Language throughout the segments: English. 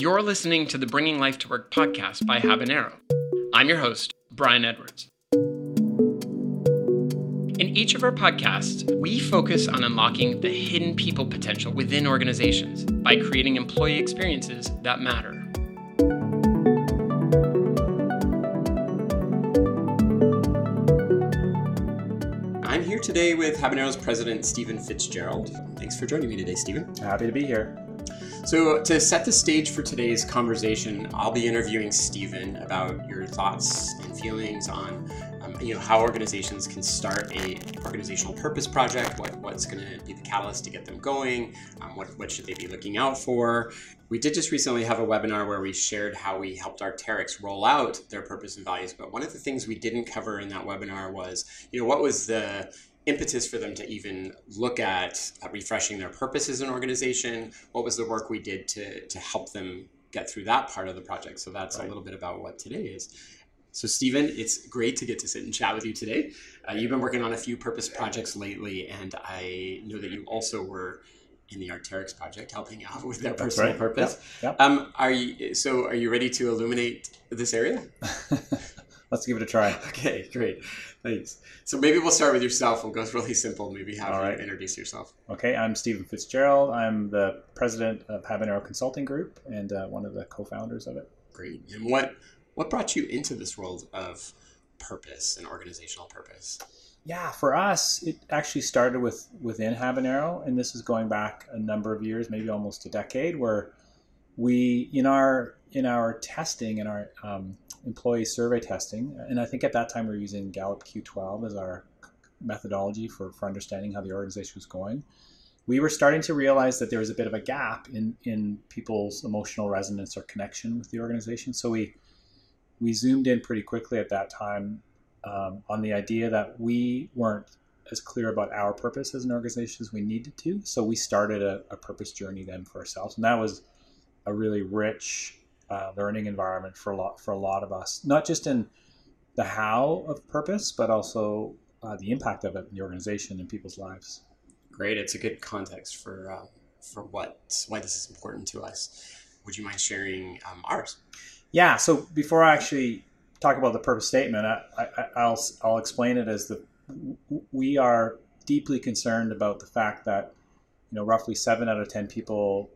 You're listening to the Bringing Life to Work podcast by Habanero. I'm your host, Brian Edwards. In each of our podcasts, we focus on unlocking the hidden people potential within organizations by creating employee experiences that matter. I'm here today with Habanero's president, Stephen Fitzgerald. Thanks for joining me today, Stephen. Happy to be here. So, to set the stage for today's conversation, I'll be interviewing Stephen about your thoughts and feelings on, um, you know, how organizations can start a organizational purpose project. What, what's going to be the catalyst to get them going? Um, what what should they be looking out for? We did just recently have a webinar where we shared how we helped Arc'teryx roll out their purpose and values. But one of the things we didn't cover in that webinar was, you know, what was the impetus for them to even look at uh, refreshing their purpose as an organization? What was the work we did to, to help them get through that part of the project? So that's right. a little bit about what today is. So, Stephen, it's great to get to sit and chat with you today. Uh, you've been working on a few purpose projects lately, and I know that you also were in the Arc'teryx project, helping out with their That's personal right. purpose. Yep. Yep. Um, are you so? Are you ready to illuminate this area? Let's give it a try. Okay, great. Thanks. So maybe we'll start with yourself. We'll go really simple. Maybe have All you introduce yourself. Okay, I'm Stephen Fitzgerald. I'm the president of Habanero Consulting Group and uh, one of the co-founders of it. Great. And what what brought you into this world of purpose and organizational purpose? Yeah, for us, it actually started with within Habanero, and this is going back a number of years, maybe almost a decade, where we in our in our testing and our um, employee survey testing, and I think at that time we were using Gallup Q12 as our methodology for, for understanding how the organization was going. We were starting to realize that there was a bit of a gap in, in people's emotional resonance or connection with the organization. So we we zoomed in pretty quickly at that time um, on the idea that we weren't as clear about our purpose as an organization as we needed to. So we started a, a purpose journey then for ourselves, and that was a really rich uh, learning environment for a lot for a lot of us, not just in the how of purpose, but also uh, the impact of it in the organization and people's lives. Great, it's a good context for uh, for what why this is important to us. Would you mind sharing um, ours? Yeah. So before I actually talk about the purpose statement, I, will I'll explain it as the we are deeply concerned about the fact that you know roughly seven out of ten people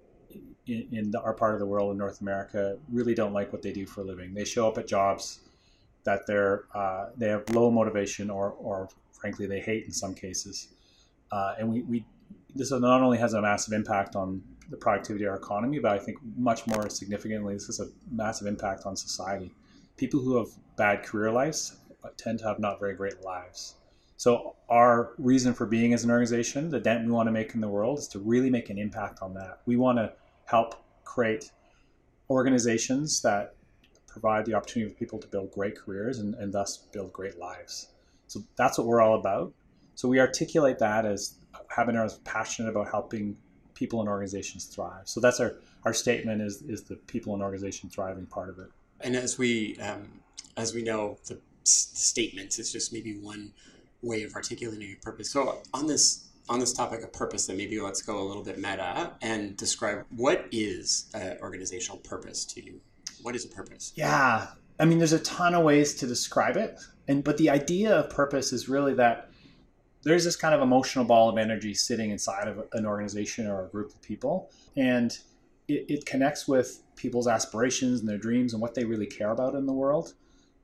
in, in our part of the world in North America really don't like what they do for a living. They show up at jobs that they're uh, they have low motivation or or frankly they hate in some cases, uh, and we, we this not only has a massive impact on the productivity of our economy, but I think much more significantly, this is a massive impact on society. People who have bad career lives tend to have not very great lives. So our reason for being as an organization, the dent we want to make in the world, is to really make an impact on that. We want to help create organizations that provide the opportunity for people to build great careers and, and thus build great lives. So that's what we're all about. So we articulate that as Habanero is passionate about helping people and organizations thrive. So that's our, our statement is, is the people and organization thriving part of it. And as we um, as we know, the statement is just maybe one way of articulating your purpose. So on this on this topic of purpose, then maybe let's go a little bit meta and describe what is an organizational purpose to you. What is a purpose? Yeah, I mean, there's a ton of ways to describe it, and but the idea of purpose is really that there's this kind of emotional ball of energy sitting inside of an organization or a group of people, and it, it connects with people's aspirations and their dreams and what they really care about in the world.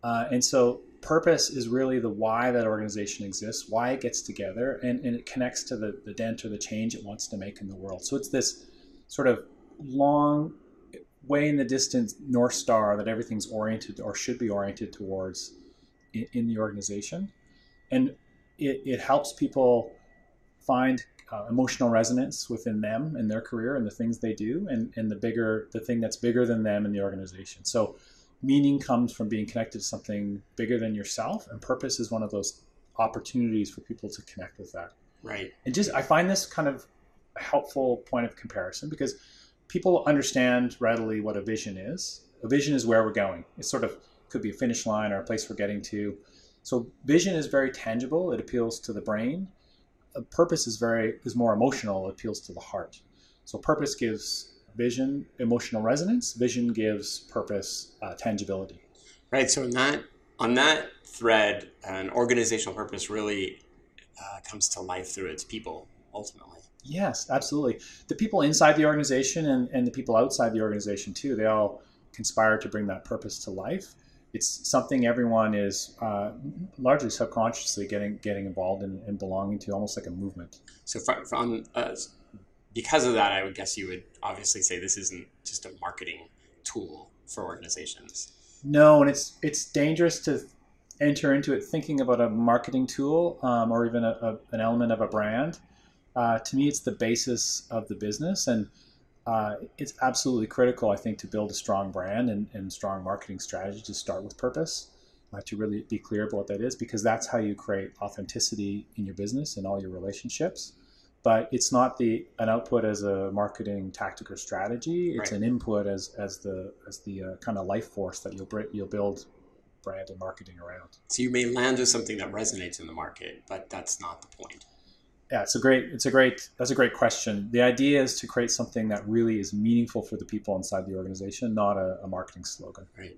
Uh, and so purpose is really the why that organization exists, why it gets together, and, and it connects to the, the dent or the change it wants to make in the world. So it's this sort of long, way in the distance North Star that everything's oriented or should be oriented towards in, in the organization. And it, it helps people find uh, emotional resonance within them and their career and the things they do and, and the bigger the thing that's bigger than them in the organization so meaning comes from being connected to something bigger than yourself and purpose is one of those opportunities for people to connect with that. Right. And just i find this kind of a helpful point of comparison because people understand readily what a vision is. A vision is where we're going. It sort of could be a finish line or a place we're getting to. So vision is very tangible. It appeals to the brain. A purpose is very is more emotional. It appeals to the heart. So purpose gives vision emotional resonance. Vision gives purpose uh, tangibility. Right. So in that on that thread, an organizational purpose really uh, comes to life through its people ultimately. Yes, absolutely. The people inside the organization and, and the people outside the organization too, they all conspire to bring that purpose to life. It's something everyone is uh, largely subconsciously getting getting involved in and belonging to, almost like a movement. So from uh, because of that, I would guess you would obviously say this isn't just a marketing tool for organizations. No, and it's it's dangerous to enter into it thinking about a marketing tool um, or even a, a, an element of a brand. Uh, to me, it's the basis of the business, and uh, it's absolutely critical, I think, to build a strong brand and, and strong marketing strategy to start with purpose. Uh, to really be clear about what that is, because that's how you create authenticity in your business and all your relationships but it's not the an output as a marketing tactic or strategy. It's right. an input as as the as the uh, kind of life force that you'll you'll build brand and marketing around. So you may land with something that resonates in the market, but that's not the point. Yeah, it's a great it's a great that's a great question. The idea is to create something that really is meaningful for the people inside the organization, not a, a marketing slogan. Right.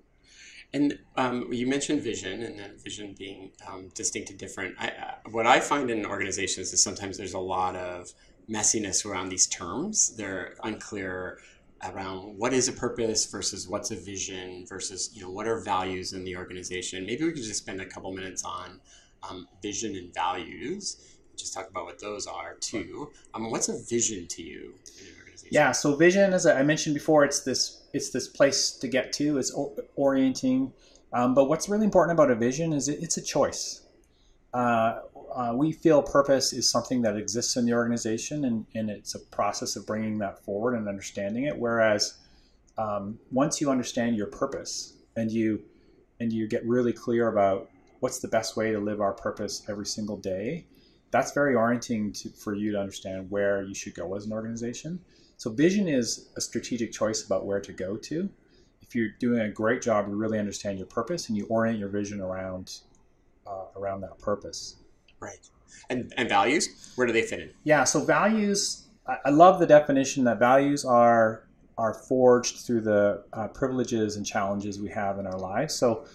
And um, you mentioned vision, and then vision being um, distinct and different. I, uh, what I find in organizations is sometimes there's a lot of messiness around these terms. They're unclear around what is a purpose versus what's a vision versus you know what are values in the organization. Maybe we could just spend a couple minutes on um, vision and values. Just talk about what those are too. Um, what's a vision to you in an organization? Yeah, so vision, as I mentioned before, it's this it's this place to get to. It's orienting. Um, but what's really important about a vision is it, it's a choice. Uh, uh, we feel purpose is something that exists in the organization, and, and it's a process of bringing that forward and understanding it. Whereas um, once you understand your purpose and you and you get really clear about what's the best way to live our purpose every single day, that's very orienting to, for you to understand where you should go as an organization. So vision is a strategic choice about where to go to. If you're doing a great job, you really understand your purpose and you orient your vision around uh, around that purpose. Right. And and values, where do they fit in? Yeah. So values, I, I love the definition that values are are forged through the uh, privileges and challenges we have in our lives. So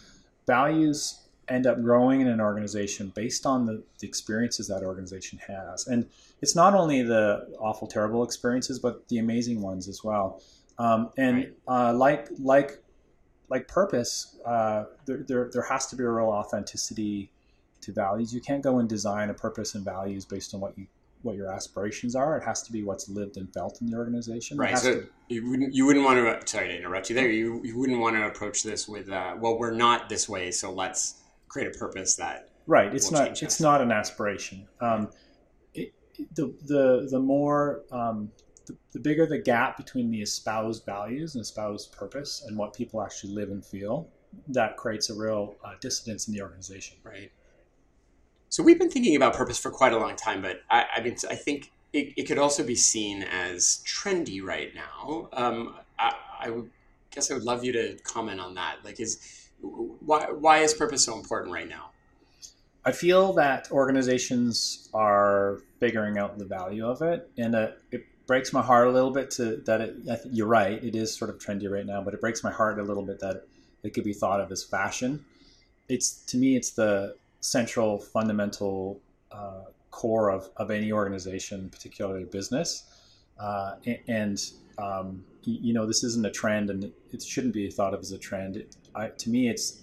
values end up growing in an organization based on the, the, experiences that organization has. And it's not only the awful, terrible experiences, but the amazing ones as well. Um, and uh, like like like purpose, uh, there, there there has to be a real authenticity to values. You can't go and design a purpose and values based on what you what your aspirations are. It has to be what's lived and felt in the organization. Right. So to, you wouldn't you wouldn't want to sorry to interrupt you there. You you wouldn't want to approach this with uh, well we're not this way, so let's create a purpose that right. It's not it's not an aspiration. Um, it, the the the more um, the, the bigger the gap between the espoused values and espoused purpose and what people actually live and feel, that creates a real uh, dissonance in the organization. Right. So we've been thinking about purpose for quite a long time, but I, I mean, I think it, it, could also be seen as trendy right now. Um, I, I would guess I would love you to comment on that. Like, is why why is purpose so important right now? I feel that organizations are figuring out the value of it, and uh, it breaks my heart a little bit to that. It, you're right; it is sort of trendy right now, but it breaks my heart a little bit that it could be thought of as fashion. It's to me, it's the central, fundamental uh, core of, of any organization, particularly business, uh, and um, you know this isn't a trend, and it shouldn't be thought of as a trend. It, I, to me, it's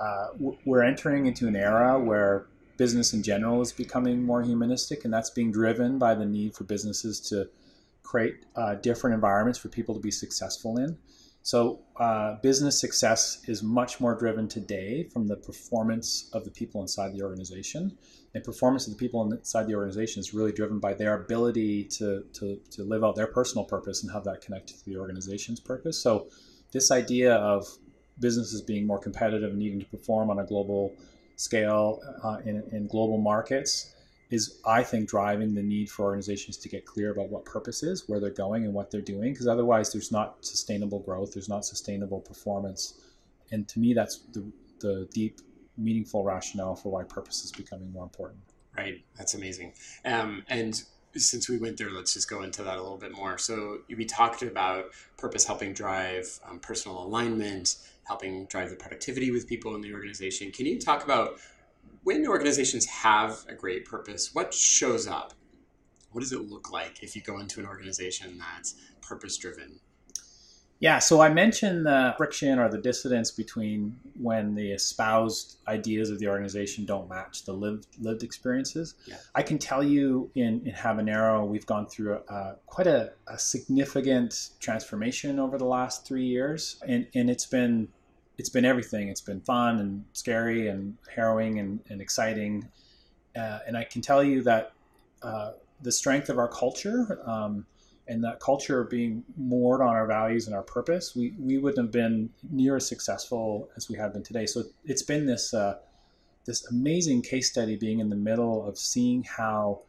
uh, we're entering into an era where business in general is becoming more humanistic, and that's being driven by the need for businesses to create uh, different environments for people to be successful in. So, uh, business success is much more driven today from the performance of the people inside the organization. And performance of the people inside the organization is really driven by their ability to, to, to live out their personal purpose and have that connected to the organization's purpose. So, this idea of businesses being more competitive and needing to perform on a global scale uh, in, in global markets is I think driving the need for organizations to get clear about what purpose is, where they're going, and what they're doing. Because otherwise, there's not sustainable growth, there's not sustainable performance, and to me, that's the the deep, meaningful rationale for why purpose is becoming more important. Right, that's amazing. Um, and since we went there, let's just go into that a little bit more. So we talked about purpose helping drive um, personal alignment, helping drive the productivity with people in the organization. Can you talk about when organizations have a great purpose, what shows up? What does it look like if you go into an organization that's purpose driven? Yeah, so I mentioned the friction or the dissonance between when the espoused ideas of the organization don't match the lived lived experiences. Yeah. I can tell you in, in Habanero, we've gone through a, quite a, a, significant transformation over the last three years, and, and it's been it's been everything. It's been fun and scary and harrowing and, and exciting, uh, and I can tell you that uh, the strength of our culture. Um, and that culture being moored on our values and our purpose, we, we wouldn't have been near as successful as we have been today. So it's been this uh, this amazing case study being in the middle of seeing how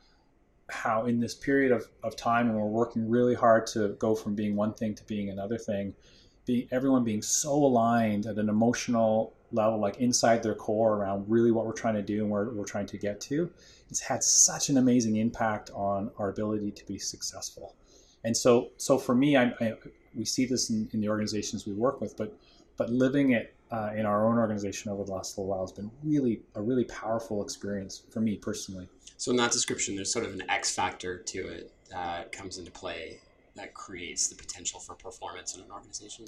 how in this period of, of time when we're working really hard to go from being one thing to being another thing, be everyone being so aligned at an emotional level, like inside their core around really what we're trying to do and where we're trying to get to, it's had such an amazing impact on our ability to be successful. And so, so for me, I, I we see this in, in, the organizations we work with, but but living it uh, in our own organization over the last little while has been really a really powerful experience for me personally. So in that description, there's sort of an X factor to it that comes into play that creates the potential for performance in an organization.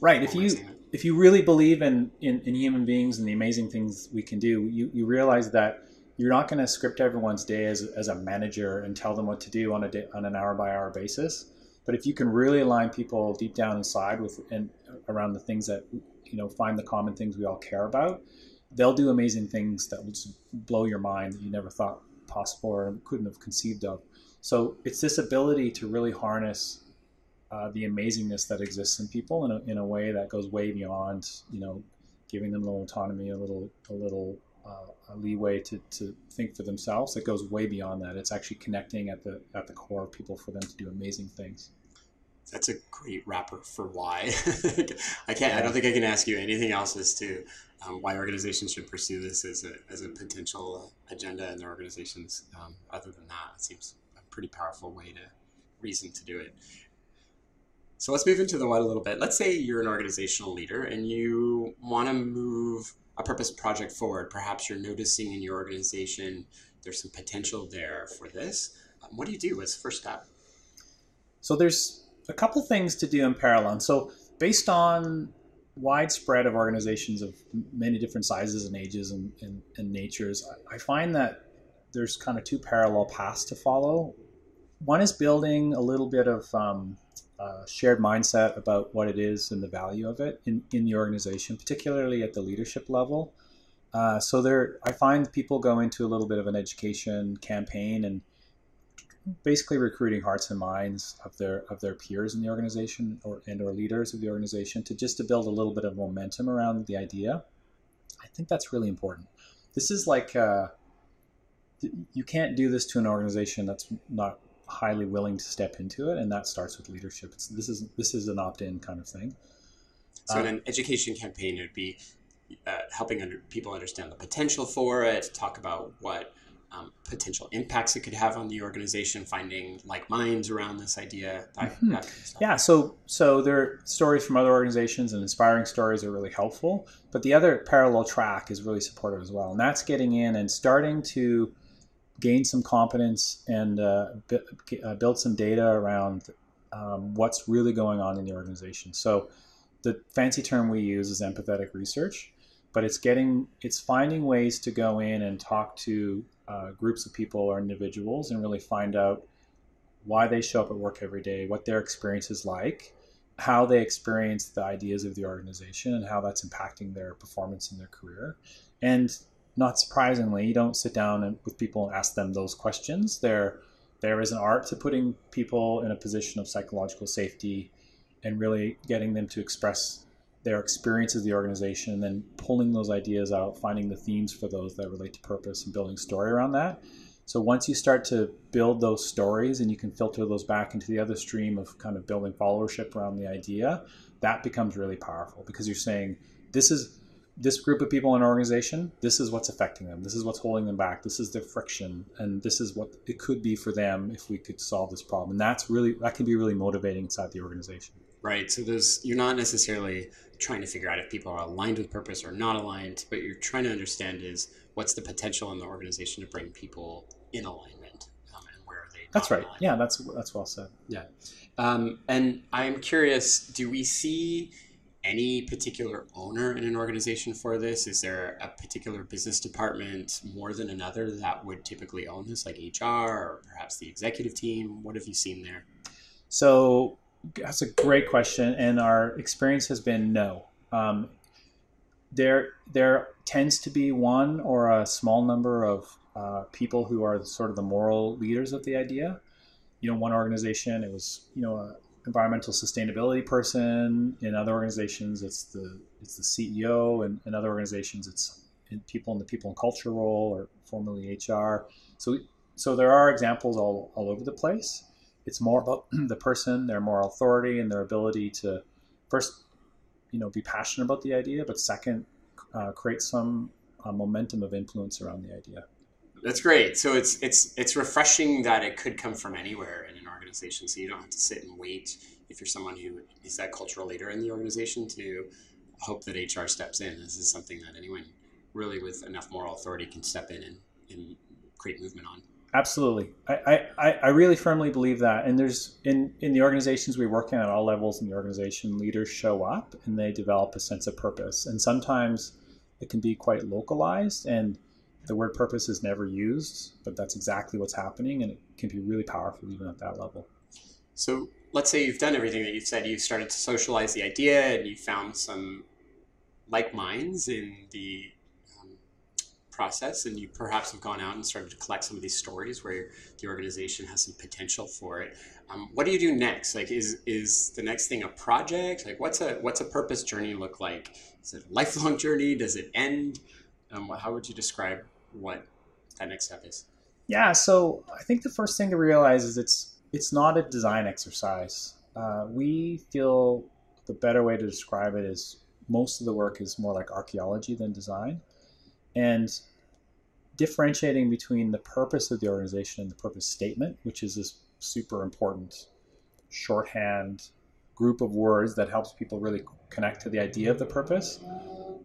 Right? If you if you really believe in, in, in human beings and the amazing things we can do, you you realize that you're not going to script everyone's day as, as a manager and tell them what to do on a day, on an hour by hour basis. But if you can really align people deep down inside with and around the things that you know find the common things we all care about, they'll do amazing things that will just blow your mind that you never thought possible or couldn't have conceived of. So it's this ability to really harness uh, the amazingness that exists in people in a, in a way that goes way beyond you know giving them a little autonomy, a little a little uh, a leeway to, to think for themselves. It goes way beyond that. It's actually connecting at the at the core of people for them to do amazing things. That's a great wrapper for why. I can't. I don't think I can ask you anything else as to um, why organizations should pursue this as a as a potential agenda in their organizations. Um, other than that, it seems a pretty powerful way to reason to do it. So let's move into the what a little bit. Let's say you're an organizational leader and you want to move a purpose project forward, perhaps you're noticing in your organization there's some potential there for this. Um, what do you do as first step? So there's a couple things to do in parallel. So based on widespread of organizations of many different sizes and ages and, and, and natures, I find that there's kind of two parallel paths to follow. One is building a little bit of um, uh, shared mindset about what it is and the value of it in, in the organization, particularly at the leadership level. Uh, so there, I find people go into a little bit of an education campaign and basically recruiting hearts and minds of their of their peers in the organization or and or leaders of the organization to just to build a little bit of momentum around the idea. I think that's really important. This is like uh, you can't do this to an organization that's not highly willing to step into it, and that starts with leadership. It's, this is this is an opt-in kind of thing. So, in um, an education campaign, it would be uh, helping under, people understand the potential for it, talk about what um, potential impacts it could have on the organization, finding like minds around this idea. That, mm-hmm. that kind of yeah, so so there are stories from other organizations and inspiring stories are really helpful. But the other parallel track is really supportive as well, and that's getting in and starting to gain some competence and uh, uh, build some data around um, what's really going on in the organization. So the fancy term we use is empathetic research, but it's getting it's finding ways to go in and talk to uh, groups of people or individuals and really find out why they show up at work every day, what their experience is like, how they experience the ideas of the organization, and how that's impacting their performance in their career. And not surprisingly, you don't sit down and, with people and ask them those questions. There, there is an art to putting people in a position of psychological safety and really getting them to express their experiences of the organization and then pulling those ideas out, finding the themes for those that relate to purpose and building story around that. So once you start to build those stories and you can filter those back into the other stream of kind of building followership around the idea, that becomes really powerful because you're saying this is this group of people in an organization, this is what's affecting them. This is what's holding them back. This is their friction, and this is what it could be for them if we could solve this problem. And that's really that can be really motivating inside the organization. Right. So those you're not necessarily trying to figure out if people are aligned with purpose or not aligned, but you're trying to understand is what's the potential in the organization to bring people in alignment, um, and where are they? That's right. aligned? Yeah, that's that's well said. Yeah. Um, and I'm curious, do we see any particular owner in an organization for this? Is there a particular business department more than another that would typically own this, like HR or perhaps the executive team? What have you seen there? So that's a great question, and our experience has been no. Um, there, there tends to be one or a small number of uh, people who are sort of the moral leaders of the idea. You know, one organization it was you know a environmental sustainability person. In other organizations, it's the it's the CEO, and in other organizations, it's in people in the people and culture role or formerly HR. So, so there are examples all, all over the place it's more about the person, their moral authority, and their ability to first, you know, be passionate about the idea, but second, uh, create some uh, momentum of influence around the idea. That's great. So it's it's it's refreshing that it could come from anywhere in an organization. So you don't have to sit and wait if you're someone who is that cultural leader in the organization to hope that HR steps in. This is something that anyone really with enough moral authority can step in and, and create movement on. Absolutely, I, I, I really firmly believe that. And there's in in the organizations we work in at all levels in the organization, leaders show up and they develop a sense of purpose. And sometimes it can be quite localized, and the word purpose is never used, but that's exactly what's happening, and it can be really powerful even at that level. So let's say you've done everything that you've said. You've started to socialize the idea, and you found some like minds in the um, process, and you perhaps have gone out and started to collect some of these stories where the organization has some potential for it. Um, what do you do next? Like, is is the next thing a project? Like, what's a what's a purpose journey look like? Is it a lifelong journey? Does it end? Um, how would you describe what that next step is? Yeah, so I think the first thing to realize is it's it's not a design exercise. Uh, we feel the better way to describe it is most of the work is more like archaeology than design, and differentiating between the purpose of the organization and the purpose statement, which is this super important shorthand group of words that helps people really connect to the idea of the purpose.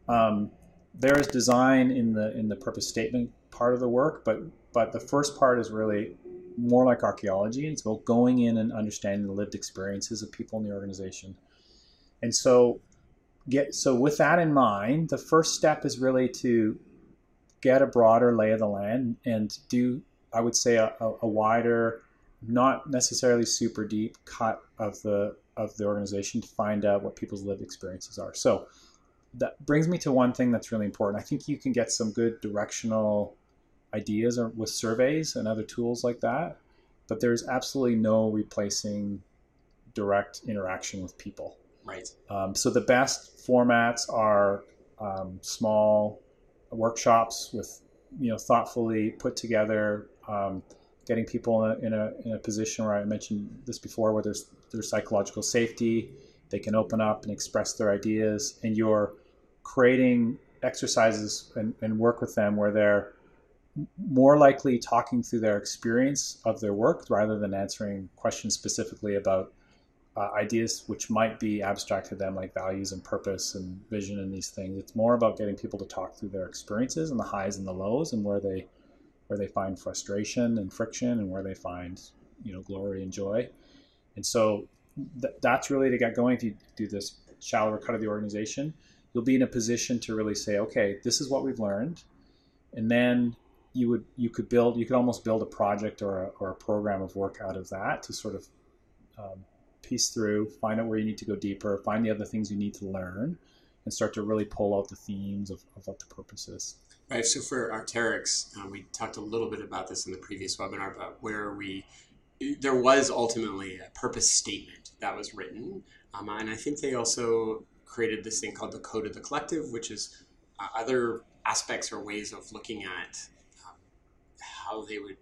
Um, there is design in the in the purpose statement part of the work, but but the first part is really more like archaeology. It's about going in and understanding the lived experiences of people in the organization. And so get so with that in mind, the first step is really to get a broader lay of the land and do I would say a, a wider, not necessarily super deep cut of the of the organization to find out what people's lived experiences are. So that brings me to one thing that's really important. I think you can get some good directional ideas or with surveys and other tools like that, but there's absolutely no replacing direct interaction with people. Right. Um, so the best formats are um, small workshops with you know thoughtfully put together, um, getting people in a, in a, in a position where I mentioned this before, where there's there's psychological safety. They can open up and express their ideas, and you're creating exercises and, and work with them where they're more likely talking through their experience of their work rather than answering questions specifically about uh, ideas which might be abstract to them, like values and purpose and vision and these things. It's more about getting people to talk through their experiences and the highs and the lows and where they where they find frustration and friction and where they find you know glory and joy. And so th- that's really to get going. If you do this shallower cut of the organization, you'll be in a position to really say, okay, this is what we've learned, and then you would you could build you could almost build a project or a, or a program of work out of that to sort of um, piece through, find out where you need to go deeper, find the other things you need to learn, and start to really pull out the themes of, of what the purpose is. Right. So for Arc'teryx, uh, we talked a little bit about this in the previous webinar, but where we there was ultimately a purpose statement that was written, um, and I think they also created this thing called the Code of the Collective, which is uh, other aspects or ways of looking at um, how they would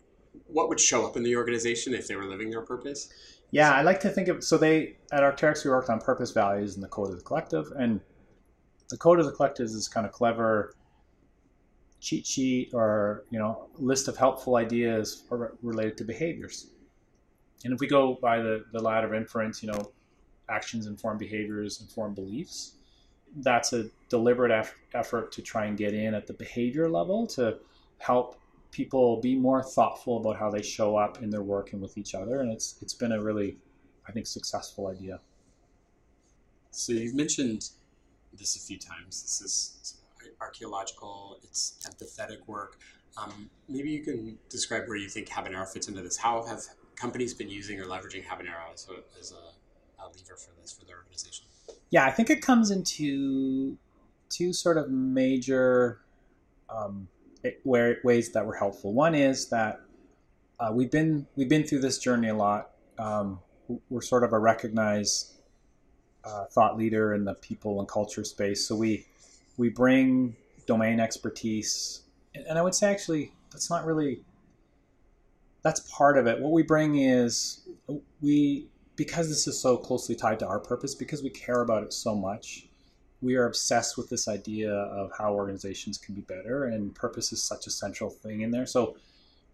what would show up in the organization if they were living their purpose. Yeah, I like to think of so they at Arc'teryx we worked on purpose values and the code of the collective, and the code of the collective is this kind of clever cheat sheet or you know list of helpful ideas related to behaviors. And if we go by the, the ladder of inference, you know, actions inform behaviors, inform beliefs. That's a deliberate eff- effort to try and get in at the behavior level to help people be more thoughtful about how they show up in their work and with each other. And it's it's been a really, I think, successful idea. So you've mentioned this a few times. This is archaeological, it's empathetic work. Um, maybe you can describe where you think Habanero fits into this. How have companies been using or leveraging Habanero as a, as a, a lever for this for their organization? Yeah, I think it comes into two sort of major um, where, ways that were helpful. One is that uh, we've been we've been through this journey a lot. Um, we're sort of a recognized uh, thought leader in the people and culture space, so we we bring domain expertise, and I would say actually that's not really that's part of it. What we bring is we because this is so closely tied to our purpose, because we care about it so much, we are obsessed with this idea of how organizations can be better, and purpose is such a central thing in there. So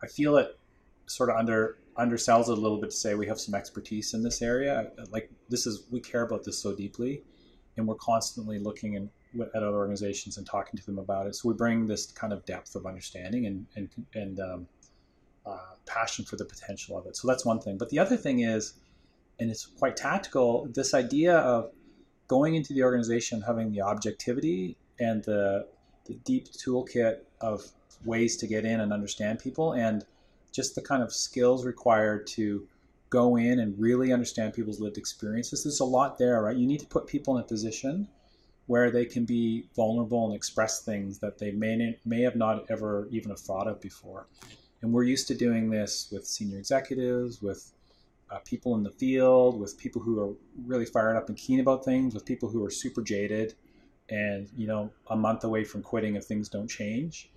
I feel it sort of under undersells it a little bit to say we have some expertise in this area. Like this is we care about this so deeply, and we're constantly looking at other organizations and talking to them about it. So we bring this kind of depth of understanding and and and um, uh, passion for the potential of it. So that's one thing. But the other thing is, and it's quite tactical. This idea of going into the organization, having the objectivity and the the deep toolkit of ways to get in and understand people, and just the kind of skills required to go in and really understand people's lived experiences. There's a lot there, right? You need to put people in a position where they can be vulnerable and express things that they may may have not ever even have thought of before. And we're used to doing this with senior executives, with uh, people in the field, with people who are really fired up and keen about things, with people who are super jaded, and you know a month away from quitting if things don't change.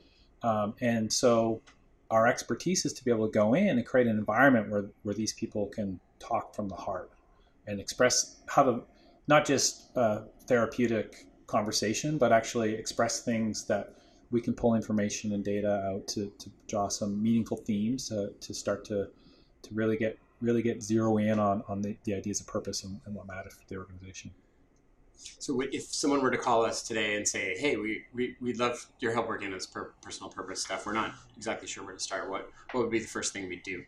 Um, and so our expertise is to be able to go in and create an environment where, where these people can talk from the heart and express how to not just therapeutic conversation, but actually express things that we can pull information and data out to, to draw some meaningful themes to, to start to, to really get really get zero in on, on the, the ideas of purpose and, and what matters for the organization. So if someone were to call us today and say, "Hey, we, we we'd love your help working on this per- personal purpose stuff. We're not exactly sure where to start. What what would be the first thing we'd do?"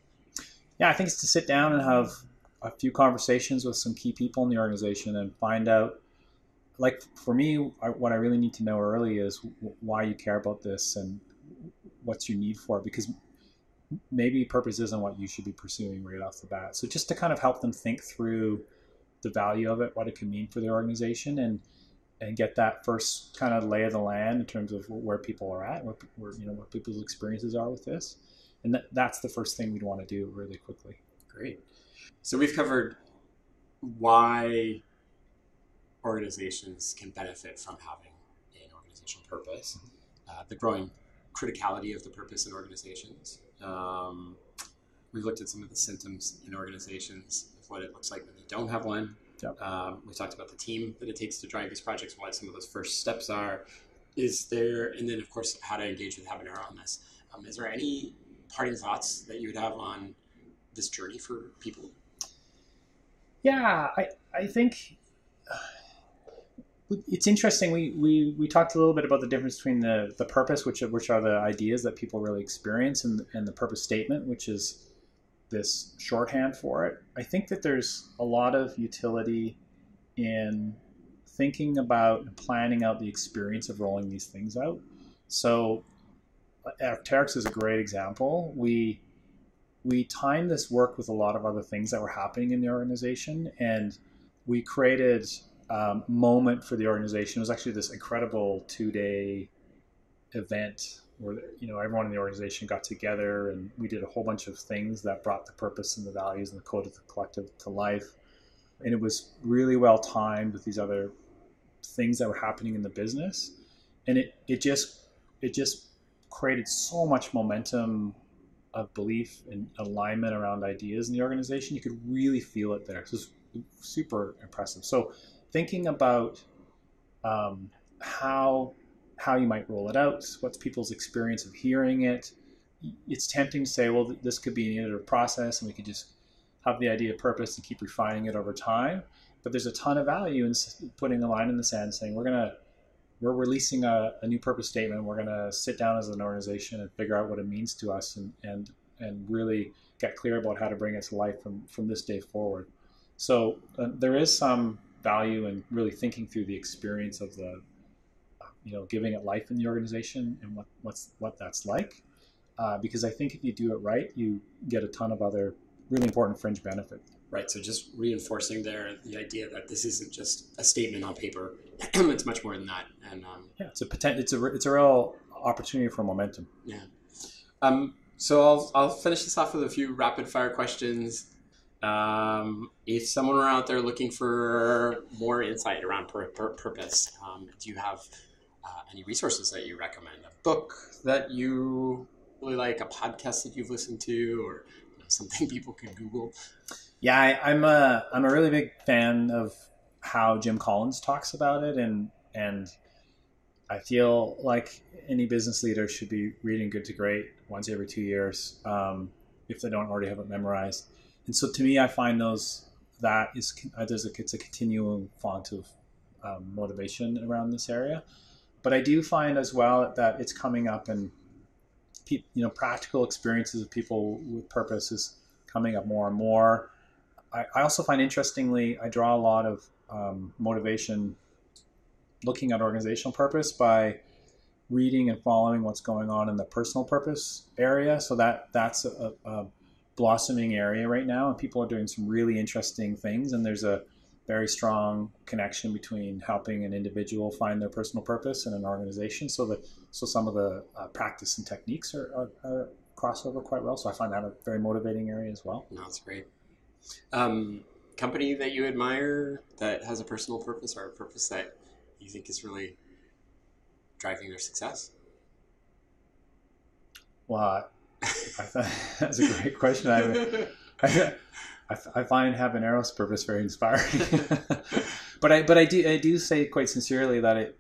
Yeah, I think it's to sit down and have a few conversations with some key people in the organization and find out like for me what i really need to know early is why you care about this and what's your need for it because maybe purpose isn't what you should be pursuing right off the bat. So just to kind of help them think through the value of it what it can mean for their organization and and get that first kind of lay of the land in terms of where people are at where, where you know what people's experiences are with this. And that, that's the first thing we'd want to do really quickly. Great. So we've covered why organizations can benefit from having an organizational purpose, uh, the growing criticality of the purpose in organizations. Um, we've looked at some of the symptoms in organizations of what it looks like when they don't have one. Yep. Um, we talked about the team that it takes to drive these projects, what some of those first steps are. Is there, and then of course, how to engage with Habanero on this. Um, is there any parting thoughts that you would have on this journey for people yeah, I, I think uh, it's interesting. We, we, we talked a little bit about the difference between the, the purpose, which, which are the ideas that people really experience, and, and the purpose statement, which is this shorthand for it. I think that there's a lot of utility in thinking about and planning out the experience of rolling these things out. So, Arc'teryx is a great example. We we timed this work with a lot of other things that were happening in the organization, and we created um, moment for the organization. It was actually this incredible two day event where you know everyone in the organization got together and we did a whole bunch of things that brought the purpose and the values and the code of the collective to life and it was really well timed with these other things that were happening in the business and it, it just it just created so much momentum of belief and alignment around ideas in the organization, you could really feel it there. So was super impressive. So thinking about um, how how you might roll it out, what's people's experience of hearing it. It's tempting to say, well, this could be an iterative process, and we could just have the idea of purpose and keep refining it over time. But there's a ton of value in putting a line in the sand, saying we're gonna we're releasing a, a new purpose statement. We're gonna sit down as an organization and figure out what it means to us, and and and really get clear about how to bring it to life from from this day forward. So uh, there is some value and really thinking through the experience of the you know giving it life in the organization and what what's what that's like. Uh, because I think if you do it right you get a ton of other really important fringe benefits right so just reinforcing there the idea that this isn't just a statement on paper it's much more than that and um, yeah it's a potential it's a it's a real opportunity for momentum. Yeah. Um, so I'll, I'll finish this off with a few rapid fire questions um, if someone were out there looking for more insight around pur- pur- purpose, um, do you have uh, any resources that you recommend? A book that you really like, a podcast that you've listened to, or you know, something people can Google? Yeah, I, I'm a I'm a really big fan of how Jim Collins talks about it, and and I feel like any business leader should be reading Good to Great once every two years um, if they don't already have it memorized. And so to me, I find those that is uh, there's a it's a continuum font of um, motivation around this area. But I do find as well that it's coming up and you know practical experiences of people with purpose is coming up more and more. I, I also find interestingly, I draw a lot of um, motivation looking at organizational purpose by reading and following what's going on in the personal purpose area. So that that's a, a blossoming area right now, and people are doing some really interesting things. And there's a very strong connection between helping an individual find their personal purpose and an organization. So the so some of the uh, practice and techniques are, are, are, crossover quite well. So I find that a very motivating area as well. No, that's great. Um, company that you admire that has a personal purpose or a purpose that you think is really driving their success? Well, that's a great question. I, I, I, find Habanero's purpose very inspiring. but I but I do I do say quite sincerely that it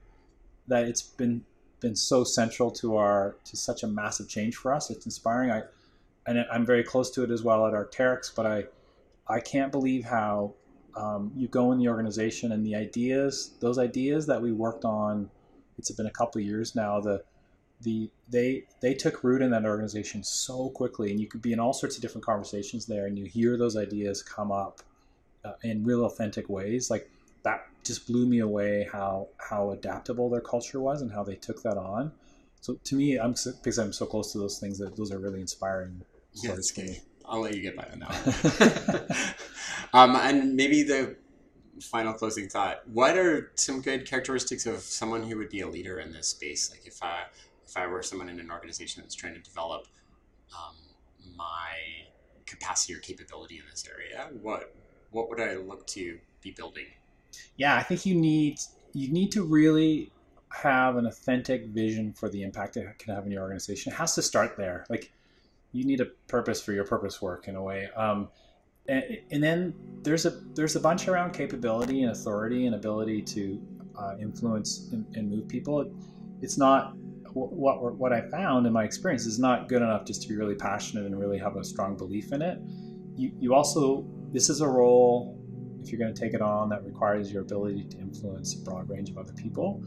that it's been been so central to our to such a massive change for us. It's inspiring. I and I'm very close to it as well at Arc'teryx, but I I can't believe how um, you go in the organization and the ideas, those ideas that we worked on. It's been a couple of years now. The the they they took root in that organization so quickly, and you could be in all sorts of different conversations there, and you hear those ideas come up uh, in real authentic ways. Like that just blew me away how how adaptable their culture was and how they took that on. So to me, I'm because I'm so close to those things that those are really inspiring. Yeah, that's good. I'll let you get by on that. um, and maybe the final closing thought: What are some good characteristics of someone who would be a leader in this space? Like if I if I were someone in an organization that's trying to develop um, my capacity or capability in this area, what what would I look to be building? Yeah, I think you need you need to really have an authentic vision for the impact it can have in your organization. It has to start there. Like you need a purpose for your purpose work in a way. Um, and, and, then there's a there's a bunch around capability and authority and ability to uh, influence and, and, move people. It, it's not what what I found in my experience is not good enough just to be really passionate and really have a strong belief in it. You you also this is a role if you're going to take it on that requires your ability to influence a broad range of other people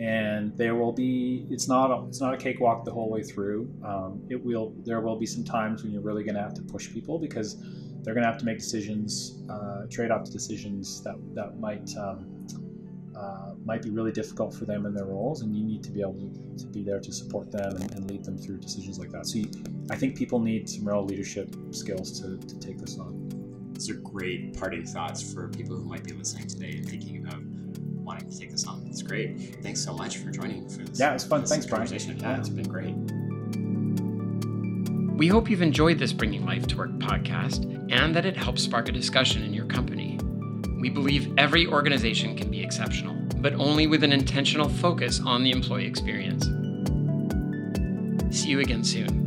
and there will be it's not a, it's not a cakewalk the whole way through um, it will there will be some times when you're really going to have to push people because they're going to have to make decisions uh, trade-off decisions that that might um, uh, might be really difficult for them in their roles, and you need to be able to, to be there to support them and, and, lead them through decisions like that. So you, I think people need some real leadership skills to, to take this on. These are great parting thoughts for people who might be listening today and thinking about wanting to take this on. It's great. Thanks so much for joining for this. Yeah, it was fun. Thanks, Brian. Yeah, it's been great. We hope you've enjoyed this Bringing Life to Work podcast and that it helps spark a discussion in your company. We believe every organization can be exceptional, but only with an intentional focus on the employee experience. See you again soon.